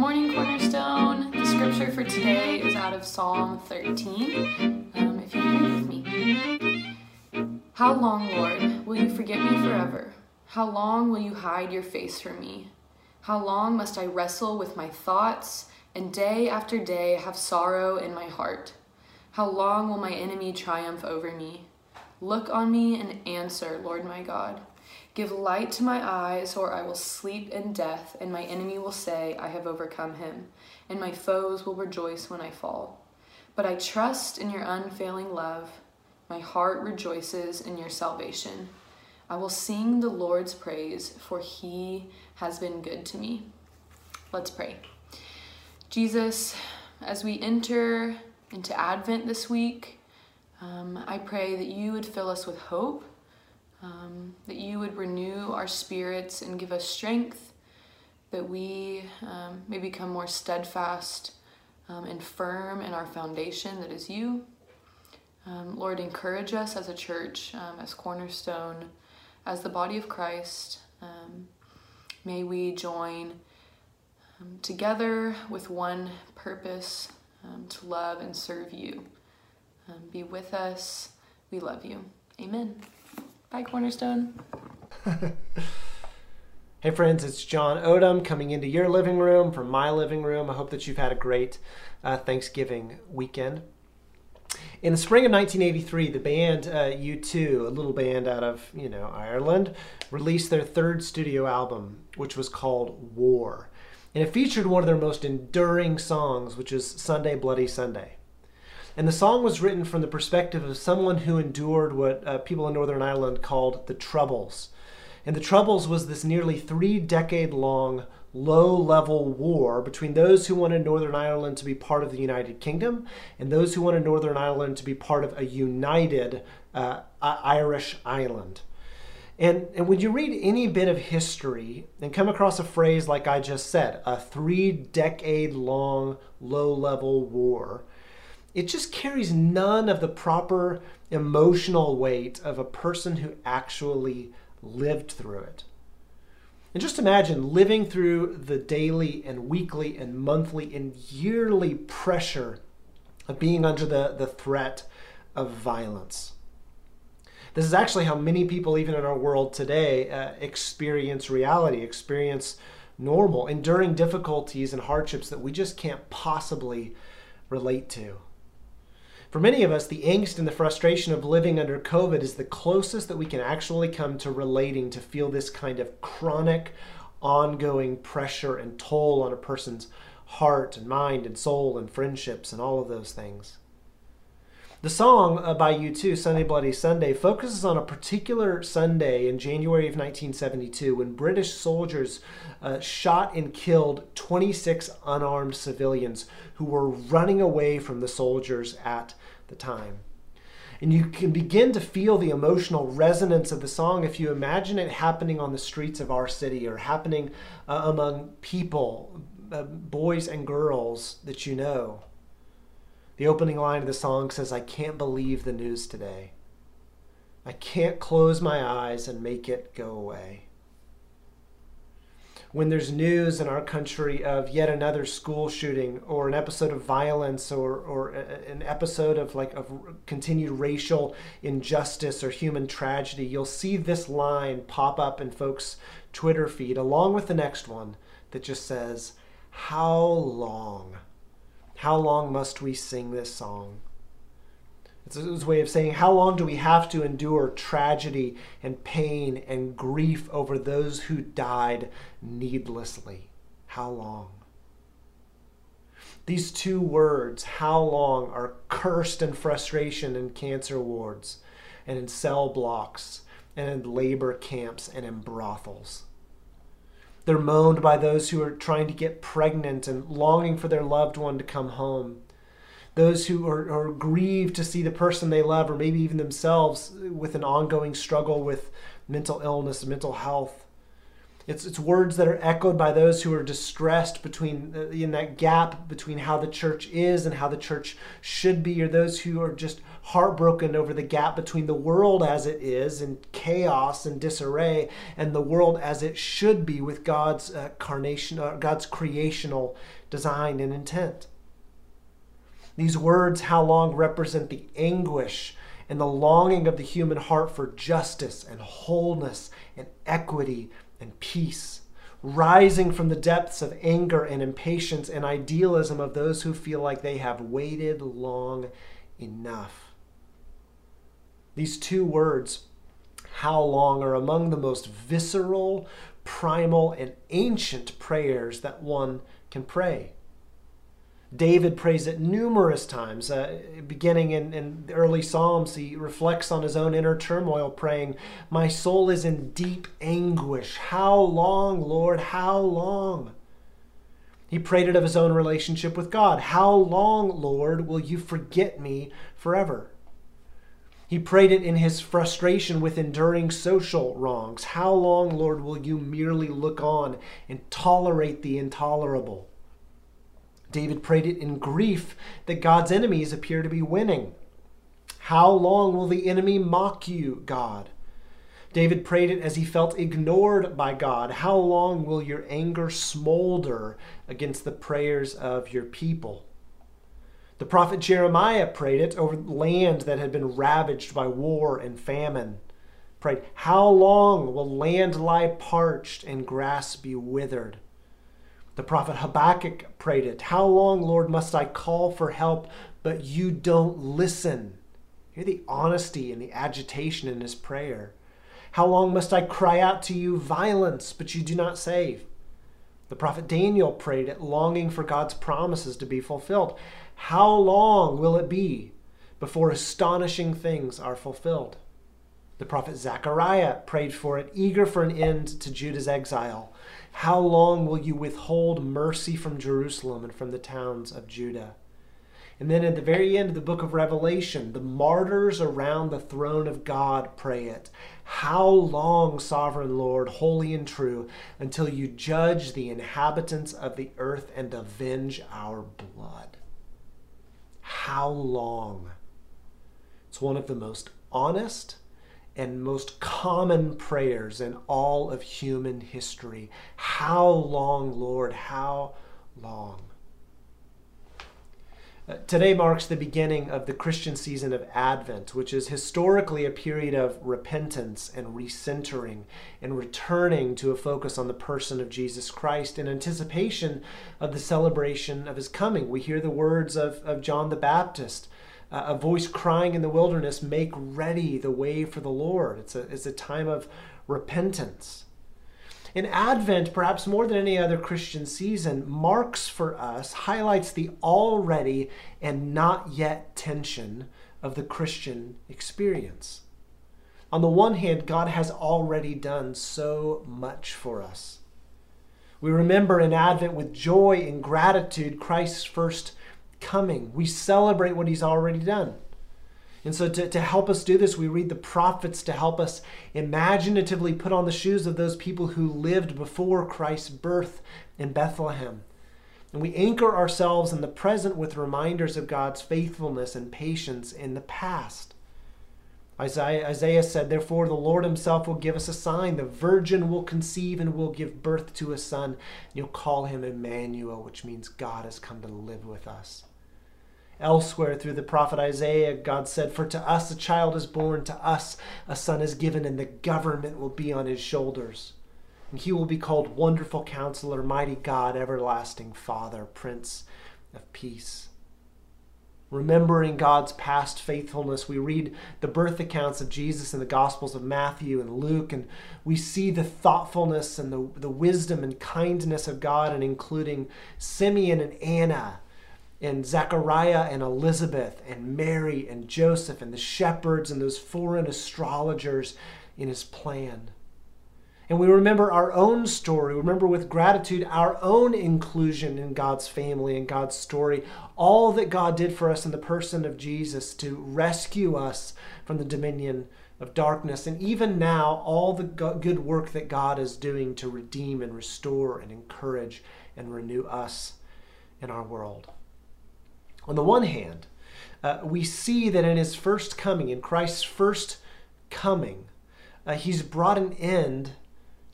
morning, Cornerstone. The scripture for today is out of Psalm 13. Um, if you read with me. How long, Lord, will you forget me forever? How long will you hide your face from me? How long must I wrestle with my thoughts and day after day have sorrow in my heart? How long will my enemy triumph over me? Look on me and answer, Lord my God. Give light to my eyes, or I will sleep in death, and my enemy will say, I have overcome him, and my foes will rejoice when I fall. But I trust in your unfailing love. My heart rejoices in your salvation. I will sing the Lord's praise, for he has been good to me. Let's pray. Jesus, as we enter into Advent this week, um, I pray that you would fill us with hope um, that you would renew our spirits and give us strength, that we um, may become more steadfast um, and firm in our foundation that is you. Um, Lord, encourage us as a church, um, as Cornerstone, as the body of Christ. Um, may we join together with one purpose to love and serve you. be with us. We love you. Amen. Bye, Cornerstone. hey, friends, it's John Odom coming into your living room from my living room. I hope that you've had a great uh, Thanksgiving weekend. In the spring of 1983, the band uh, U2, a little band out of you know Ireland, released their third studio album, which was called War, and it featured one of their most enduring songs, which is Sunday Bloody Sunday. And the song was written from the perspective of someone who endured what uh, people in Northern Ireland called the Troubles. And the Troubles was this nearly three decade long low level war between those who wanted Northern Ireland to be part of the United Kingdom and those who wanted Northern Ireland to be part of a united uh, Irish island. And, and when you read any bit of history and come across a phrase like I just said, a three decade long low level war, it just carries none of the proper emotional weight of a person who actually lived through it. And just imagine living through the daily and weekly and monthly and yearly pressure of being under the, the threat of violence. This is actually how many people, even in our world today, uh, experience reality, experience normal, enduring difficulties and hardships that we just can't possibly relate to. For many of us, the angst and the frustration of living under COVID is the closest that we can actually come to relating to feel this kind of chronic, ongoing pressure and toll on a person's heart and mind and soul and friendships and all of those things. The song uh, by U2, Sunday Bloody Sunday, focuses on a particular Sunday in January of 1972 when British soldiers uh, shot and killed 26 unarmed civilians who were running away from the soldiers at the time. And you can begin to feel the emotional resonance of the song if you imagine it happening on the streets of our city or happening uh, among people, uh, boys and girls that you know. The opening line of the song says, I can't believe the news today. I can't close my eyes and make it go away when there's news in our country of yet another school shooting or an episode of violence or, or an episode of like of continued racial injustice or human tragedy, you'll see this line pop up in folks' Twitter feed along with the next one that just says, How long? How long must we sing this song? It's a way of saying, how long do we have to endure tragedy and pain and grief over those who died needlessly? How long? These two words, how long, are cursed in frustration in cancer wards and in cell blocks and in labor camps and in brothels. They're moaned by those who are trying to get pregnant and longing for their loved one to come home those who are, are grieved to see the person they love, or maybe even themselves with an ongoing struggle with mental illness, mental health. It's, it's words that are echoed by those who are distressed between uh, in that gap between how the church is and how the church should be, or those who are just heartbroken over the gap between the world as it is in chaos and disarray and the world as it should be with God's uh, carnation, uh, God's creational design and intent. These words, how long, represent the anguish and the longing of the human heart for justice and wholeness and equity and peace, rising from the depths of anger and impatience and idealism of those who feel like they have waited long enough. These two words, how long, are among the most visceral, primal, and ancient prayers that one can pray. David prays it numerous times. Uh, beginning in, in the early Psalms, he reflects on his own inner turmoil, praying, My soul is in deep anguish. How long, Lord? How long? He prayed it of his own relationship with God. How long, Lord, will you forget me forever? He prayed it in his frustration with enduring social wrongs. How long, Lord, will you merely look on and tolerate the intolerable? David prayed it in grief that God's enemies appear to be winning. How long will the enemy mock you, God? David prayed it as he felt ignored by God. How long will your anger smolder against the prayers of your people? The prophet Jeremiah prayed it over land that had been ravaged by war and famine. Prayed, How long will land lie parched and grass be withered? The prophet Habakkuk prayed it How long, Lord, must I call for help, but you don't listen? Hear the honesty and the agitation in his prayer. How long must I cry out to you violence, but you do not save? The prophet Daniel prayed it, longing for God's promises to be fulfilled. How long will it be before astonishing things are fulfilled? The prophet Zechariah prayed for it, eager for an end to Judah's exile. How long will you withhold mercy from Jerusalem and from the towns of Judah? And then at the very end of the book of Revelation, the martyrs around the throne of God pray it. How long, sovereign Lord, holy and true, until you judge the inhabitants of the earth and avenge our blood? How long? It's one of the most honest and most common prayers in all of human history. How long, Lord? How long? Uh, today marks the beginning of the Christian season of Advent, which is historically a period of repentance and recentering and returning to a focus on the person of Jesus Christ in anticipation of the celebration of his coming. We hear the words of, of John the Baptist a voice crying in the wilderness, Make ready the way for the Lord. It's a, it's a time of repentance. In Advent, perhaps more than any other Christian season, marks for us, highlights the already and not yet tension of the Christian experience. On the one hand, God has already done so much for us. We remember in Advent with joy and gratitude Christ's first coming. We celebrate what he's already done. And so, to, to help us do this, we read the prophets to help us imaginatively put on the shoes of those people who lived before Christ's birth in Bethlehem. And we anchor ourselves in the present with reminders of God's faithfulness and patience in the past. Isaiah, Isaiah said, Therefore, the Lord himself will give us a sign. The virgin will conceive and will give birth to a son. You'll call him Emmanuel, which means God has come to live with us. Elsewhere, through the prophet Isaiah, God said, For to us a child is born, to us a son is given, and the government will be on his shoulders. And he will be called Wonderful Counselor, Mighty God, Everlasting Father, Prince of Peace. Remembering God's past faithfulness, we read the birth accounts of Jesus in the Gospels of Matthew and Luke, and we see the thoughtfulness and the, the wisdom and kindness of God, and including Simeon and Anna and Zechariah and Elizabeth and Mary and Joseph and the shepherds and those foreign astrologers in his plan. And we remember our own story. Remember with gratitude our own inclusion in God's family and God's story. All that God did for us in the person of Jesus to rescue us from the dominion of darkness, and even now, all the good work that God is doing to redeem and restore and encourage and renew us in our world. On the one hand, uh, we see that in his first coming, in Christ's first coming, uh, he's brought an end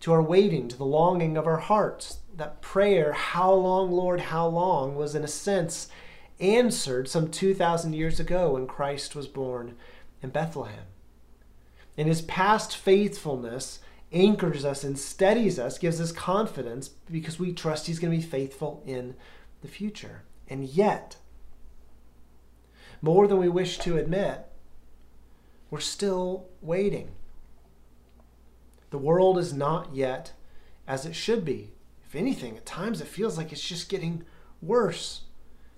to our waiting, to the longing of our hearts. That prayer, How long, Lord, how long, was in a sense answered some 2,000 years ago when Christ was born in Bethlehem. And his past faithfulness anchors us and steadies us, gives us confidence because we trust he's going to be faithful in the future. And yet, more than we wish to admit, we're still waiting. The world is not yet as it should be. If anything, at times it feels like it's just getting worse.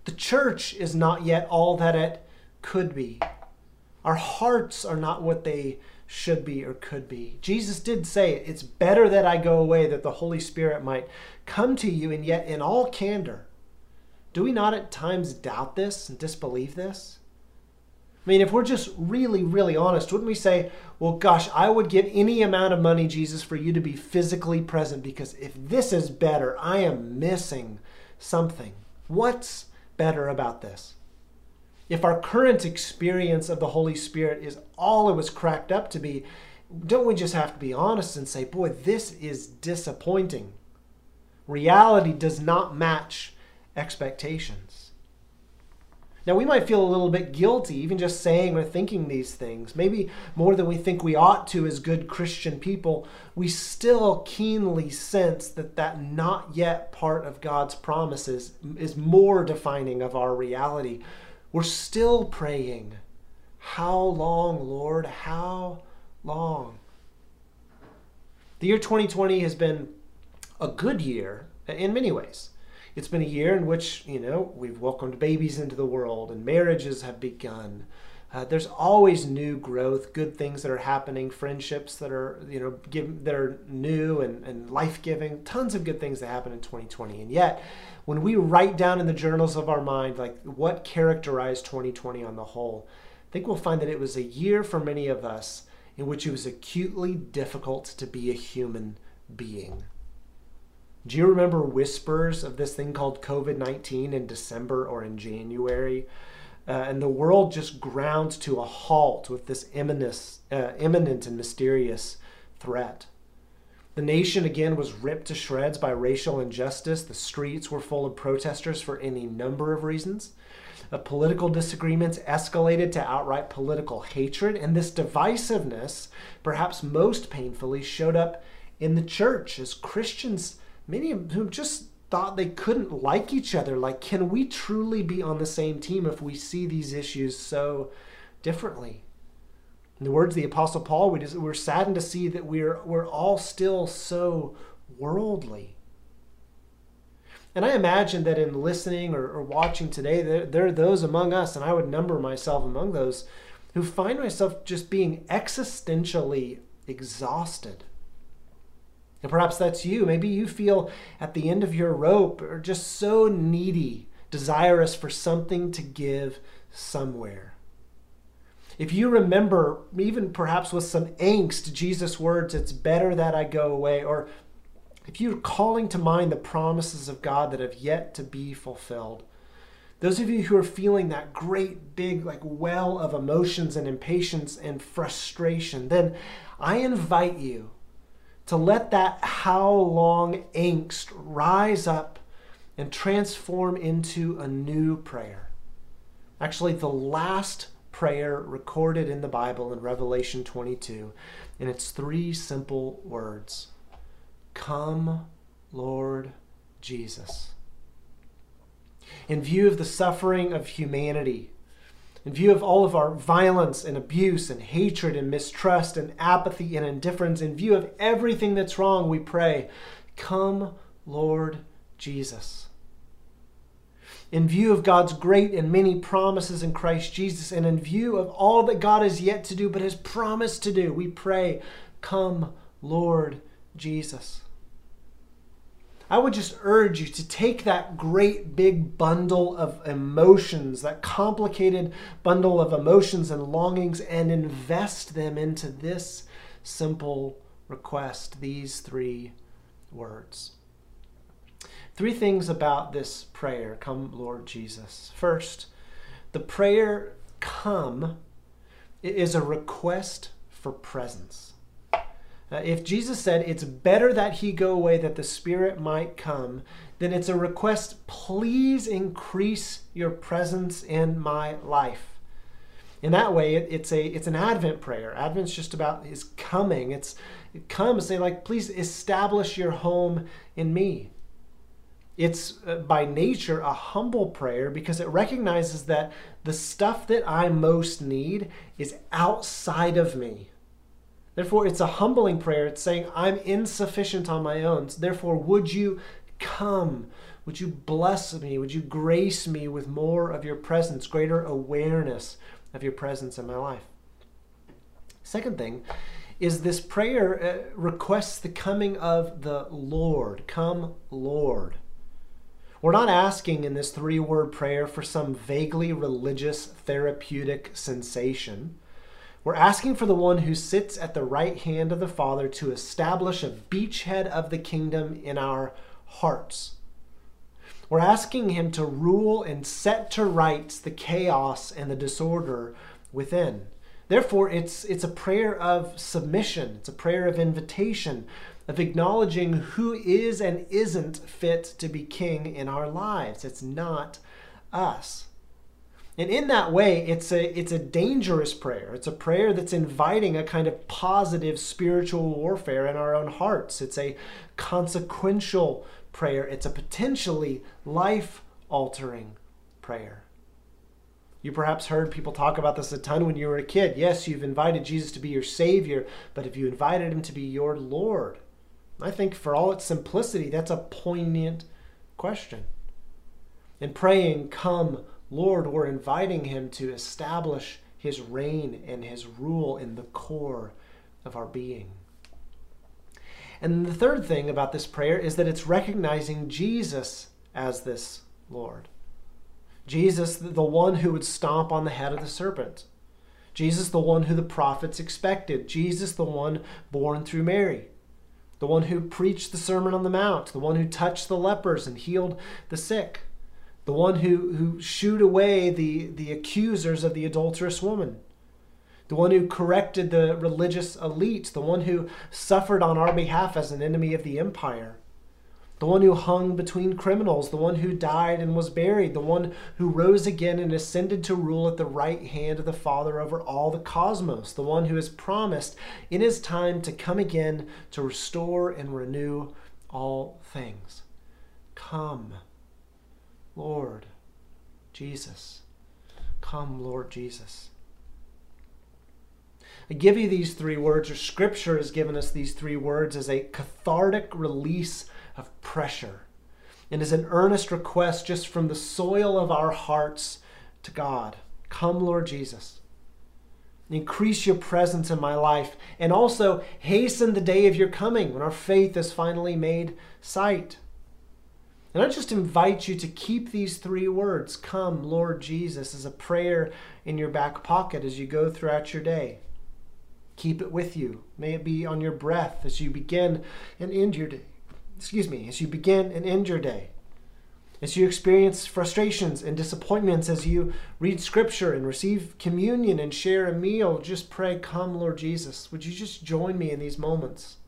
The church is not yet all that it could be. Our hearts are not what they should be or could be. Jesus did say it. It's better that I go away that the Holy Spirit might come to you, and yet, in all candor, do we not at times doubt this and disbelieve this? I mean, if we're just really, really honest, wouldn't we say, well, gosh, I would give any amount of money, Jesus, for you to be physically present because if this is better, I am missing something. What's better about this? If our current experience of the Holy Spirit is all it was cracked up to be, don't we just have to be honest and say, boy, this is disappointing? Reality does not match expectations. Now, we might feel a little bit guilty even just saying or thinking these things. Maybe more than we think we ought to as good Christian people. We still keenly sense that that not yet part of God's promises is more defining of our reality. We're still praying, How long, Lord? How long? The year 2020 has been a good year in many ways it's been a year in which, you know, we've welcomed babies into the world and marriages have begun. Uh, there's always new growth, good things that are happening, friendships that are, you know, give, that are new and, and life giving, tons of good things that happen in 2020. And yet, when we write down in the journals of our mind, like what characterized 2020 on the whole, I think we'll find that it was a year for many of us in which it was acutely difficult to be a human being. Do you remember whispers of this thing called COVID 19 in December or in January? Uh, and the world just grounds to a halt with this imminent, uh, imminent and mysterious threat. The nation again was ripped to shreds by racial injustice. The streets were full of protesters for any number of reasons. Uh, political disagreements escalated to outright political hatred, and this divisiveness, perhaps most painfully, showed up in the church as Christians many of whom just thought they couldn't like each other. Like, can we truly be on the same team if we see these issues so differently? In the words of the Apostle Paul, we just, we're saddened to see that we're, we're all still so worldly. And I imagine that in listening or, or watching today, there, there are those among us, and I would number myself among those, who find myself just being existentially exhausted and perhaps that's you. Maybe you feel at the end of your rope or just so needy, desirous for something to give somewhere. If you remember, even perhaps with some angst, Jesus' words, it's better that I go away, or if you're calling to mind the promises of God that have yet to be fulfilled, those of you who are feeling that great big like well of emotions and impatience and frustration, then I invite you to let that how long angst rise up and transform into a new prayer. Actually, the last prayer recorded in the Bible in Revelation 22, and it's three simple words Come, Lord Jesus. In view of the suffering of humanity, in view of all of our violence and abuse and hatred and mistrust and apathy and indifference, in view of everything that's wrong, we pray, Come, Lord Jesus. In view of God's great and many promises in Christ Jesus, and in view of all that God has yet to do but has promised to do, we pray, Come, Lord Jesus. I would just urge you to take that great big bundle of emotions, that complicated bundle of emotions and longings, and invest them into this simple request these three words. Three things about this prayer Come, Lord Jesus. First, the prayer come is a request for presence. Uh, if Jesus said it's better that he go away that the Spirit might come, then it's a request, please increase your presence in my life. In that way, it, it's a it's an Advent prayer. Advent's just about his coming. It's it comes say like, please establish your home in me. It's uh, by nature a humble prayer because it recognizes that the stuff that I most need is outside of me. Therefore, it's a humbling prayer. It's saying, I'm insufficient on my own. Therefore, would you come? Would you bless me? Would you grace me with more of your presence, greater awareness of your presence in my life? Second thing is this prayer uh, requests the coming of the Lord. Come, Lord. We're not asking in this three word prayer for some vaguely religious therapeutic sensation. We're asking for the one who sits at the right hand of the Father to establish a beachhead of the kingdom in our hearts. We're asking him to rule and set to rights the chaos and the disorder within. Therefore, it's, it's a prayer of submission, it's a prayer of invitation, of acknowledging who is and isn't fit to be king in our lives. It's not us. And in that way, it's a, it's a dangerous prayer. It's a prayer that's inviting a kind of positive spiritual warfare in our own hearts. It's a consequential prayer. It's a potentially life altering prayer. You perhaps heard people talk about this a ton when you were a kid. Yes, you've invited Jesus to be your Savior, but have you invited Him to be your Lord? I think for all its simplicity, that's a poignant question. In praying, Come, Lord, we're inviting Him to establish His reign and His rule in the core of our being. And the third thing about this prayer is that it's recognizing Jesus as this Lord. Jesus, the one who would stomp on the head of the serpent. Jesus, the one who the prophets expected. Jesus, the one born through Mary the one who preached the Sermon on the Mount, the one who touched the lepers and healed the sick, the one who, who shooed away the, the accusers of the adulterous woman, the one who corrected the religious elite, the one who suffered on our behalf as an enemy of the empire, the one who hung between criminals, the one who died and was buried, the one who rose again and ascended to rule at the right hand of the Father over all the cosmos, the one who has promised in his time to come again to restore and renew all things. Come, Lord Jesus. Come, Lord Jesus. I give you these three words, or Scripture has given us these three words as a cathartic release of pressure and as an earnest request just from the soil of our hearts to God. Come, Lord Jesus. Increase your presence in my life and also hasten the day of your coming when our faith is finally made sight. And I just invite you to keep these three words, Come, Lord Jesus, as a prayer in your back pocket as you go throughout your day. Keep it with you. May it be on your breath as you begin and end your day excuse me, as you begin and end your day, as you experience frustrations and disappointments, as you read scripture and receive communion and share a meal, just pray, Come, Lord Jesus. Would you just join me in these moments?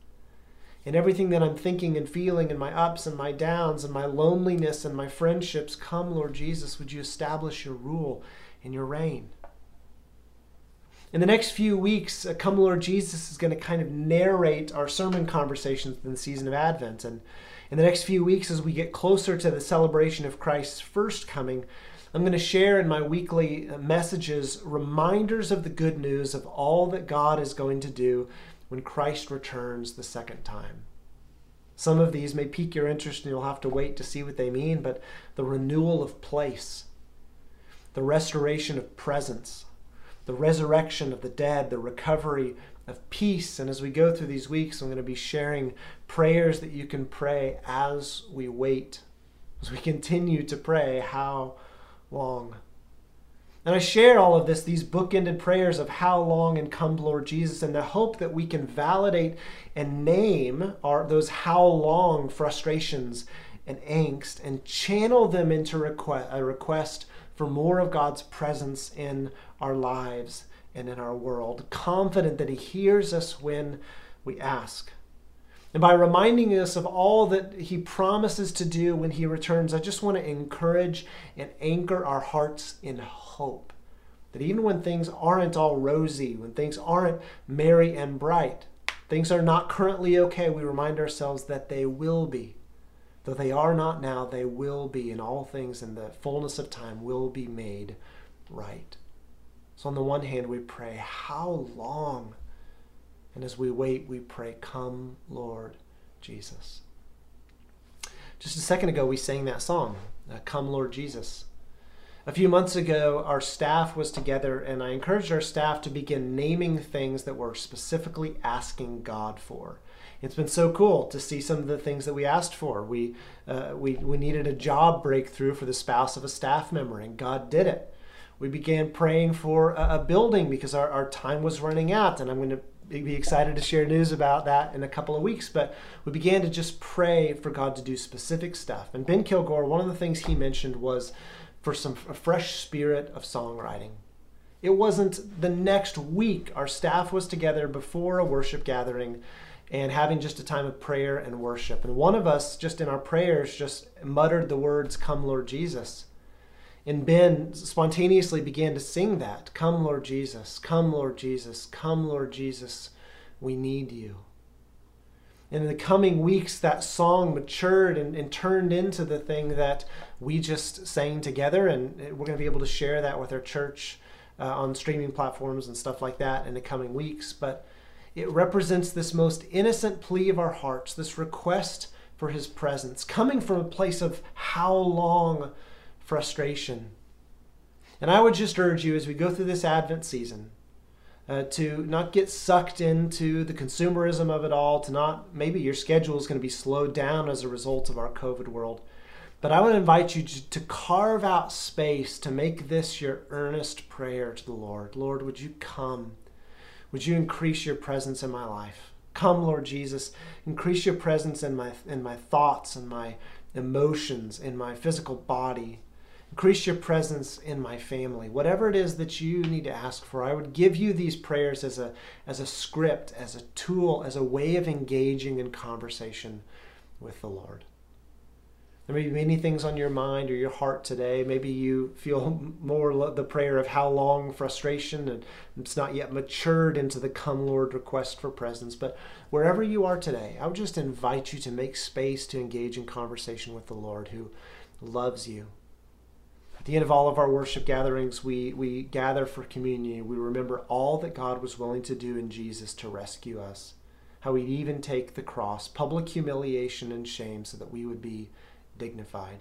In everything that I'm thinking and feeling, in my ups and my downs, and my loneliness and my friendships, come, Lord Jesus, would you establish your rule and your reign? In the next few weeks, uh, Come Lord Jesus is going to kind of narrate our sermon conversations in the season of Advent. And in the next few weeks, as we get closer to the celebration of Christ's first coming, I'm going to share in my weekly uh, messages reminders of the good news of all that God is going to do when Christ returns the second time. Some of these may pique your interest and you'll have to wait to see what they mean, but the renewal of place, the restoration of presence, the resurrection of the dead, the recovery of peace. And as we go through these weeks, I'm going to be sharing prayers that you can pray as we wait, as we continue to pray. How long? And I share all of this, these bookended prayers of how long and come, Lord Jesus, in the hope that we can validate and name our, those how long frustrations and angst and channel them into request, a request for more of God's presence in our lives and in our world, confident that He hears us when we ask. And by reminding us of all that He promises to do when He returns, I just want to encourage and anchor our hearts in hope. That even when things aren't all rosy, when things aren't merry and bright, things are not currently okay, we remind ourselves that they will be. Though they are not now, they will be, and all things in the fullness of time will be made right. So, on the one hand, we pray, How long? And as we wait, we pray, Come, Lord Jesus. Just a second ago, we sang that song, uh, Come, Lord Jesus. A few months ago, our staff was together, and I encouraged our staff to begin naming things that we're specifically asking God for. It's been so cool to see some of the things that we asked for. We, uh, we, we needed a job breakthrough for the spouse of a staff member, and God did it. We began praying for a, a building because our, our time was running out, and I'm going to be excited to share news about that in a couple of weeks. But we began to just pray for God to do specific stuff. And Ben Kilgore, one of the things he mentioned was for some a fresh spirit of songwriting. It wasn't the next week. Our staff was together before a worship gathering and having just a time of prayer and worship. And one of us, just in our prayers, just muttered the words, Come, Lord Jesus. And Ben spontaneously began to sing that Come, Lord Jesus, come, Lord Jesus, come, Lord Jesus, we need you. And in the coming weeks, that song matured and, and turned into the thing that we just sang together. And we're going to be able to share that with our church uh, on streaming platforms and stuff like that in the coming weeks. But it represents this most innocent plea of our hearts, this request for his presence, coming from a place of how long frustration. And I would just urge you as we go through this Advent season uh, to not get sucked into the consumerism of it all, to not, maybe your schedule is going to be slowed down as a result of our COVID world. But I would invite you to, carve out space to make this your earnest prayer to the Lord. Lord, would you come? Would you increase your presence in my life? Come, Lord Jesus, increase your presence in my in my thoughts and my emotions, in my physical body, Increase your presence in my family. Whatever it is that you need to ask for, I would give you these prayers as a, as a script, as a tool, as a way of engaging in conversation with the Lord. There may be many things on your mind or your heart today. Maybe you feel more the prayer of how long frustration and it's not yet matured into the come Lord request for presence. But wherever you are today, I would just invite you to make space to engage in conversation with the Lord who loves you at the end of all of our worship gatherings, we, we gather for communion. We remember all that God was willing to do in Jesus to rescue us. How he'd even take the cross, public humiliation and shame, so that we would be dignified.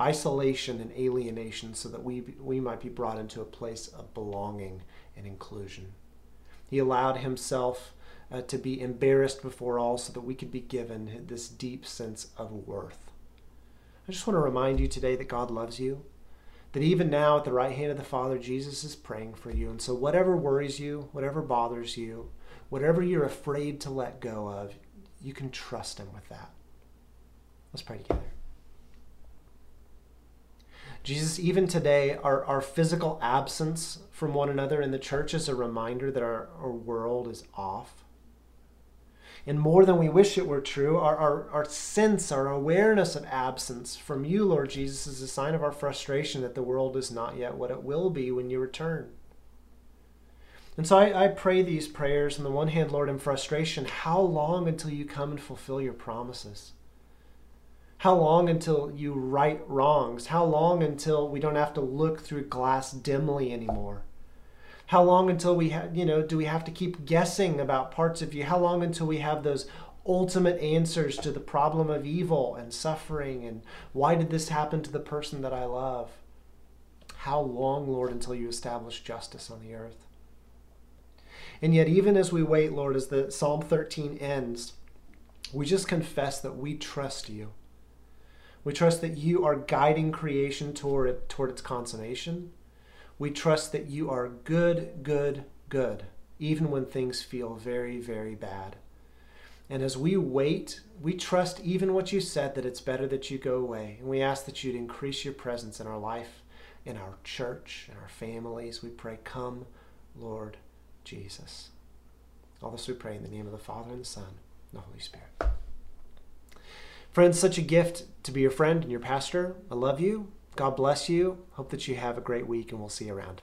Isolation and alienation, so that we, we might be brought into a place of belonging and inclusion. He allowed himself uh, to be embarrassed before all so that we could be given this deep sense of worth. I just want to remind you today that God loves you that even now at the right hand of the Father, Jesus is praying for you. And so, whatever worries you, whatever bothers you, whatever you're afraid to let go of, you can trust Him with that. Let's pray together. Jesus, even today, our, our physical absence from one another in the church is a reminder that our, our world is off and more than we wish it were true, our, our, our sense, our awareness of absence from you, Lord Jesus, is a sign of our frustration that the world is not yet what it will be when you return. And so I, I pray these prayers, on the one hand, Lord, in frustration, how long until you come and fulfill your promises? How long until you right wrongs? How long until we don't have to look through glass dimly anymore? How long until we have, you know, do we have to keep guessing about parts of you? How long until we have those ultimate answers to the problem of evil and suffering and why did this happen to the person that I love? How long, Lord, until you establish justice on the earth? And yet, even as we wait, Lord, as the Psalm 13 ends, we just confess that we trust you. We trust that you are guiding creation toward, it, toward its consummation. We trust that you are good, good, good, even when things feel very, very bad. And as we wait, we trust even what you said that it's better that you go away. And we ask that you'd increase your presence in our life, in our church, in our families. We pray, Come, Lord Jesus. All this we pray in the name of the Father, and the Son, and the Holy Spirit. Friends, such a gift to be your friend and your pastor. I love you. God bless you. Hope that you have a great week, and we'll see you around.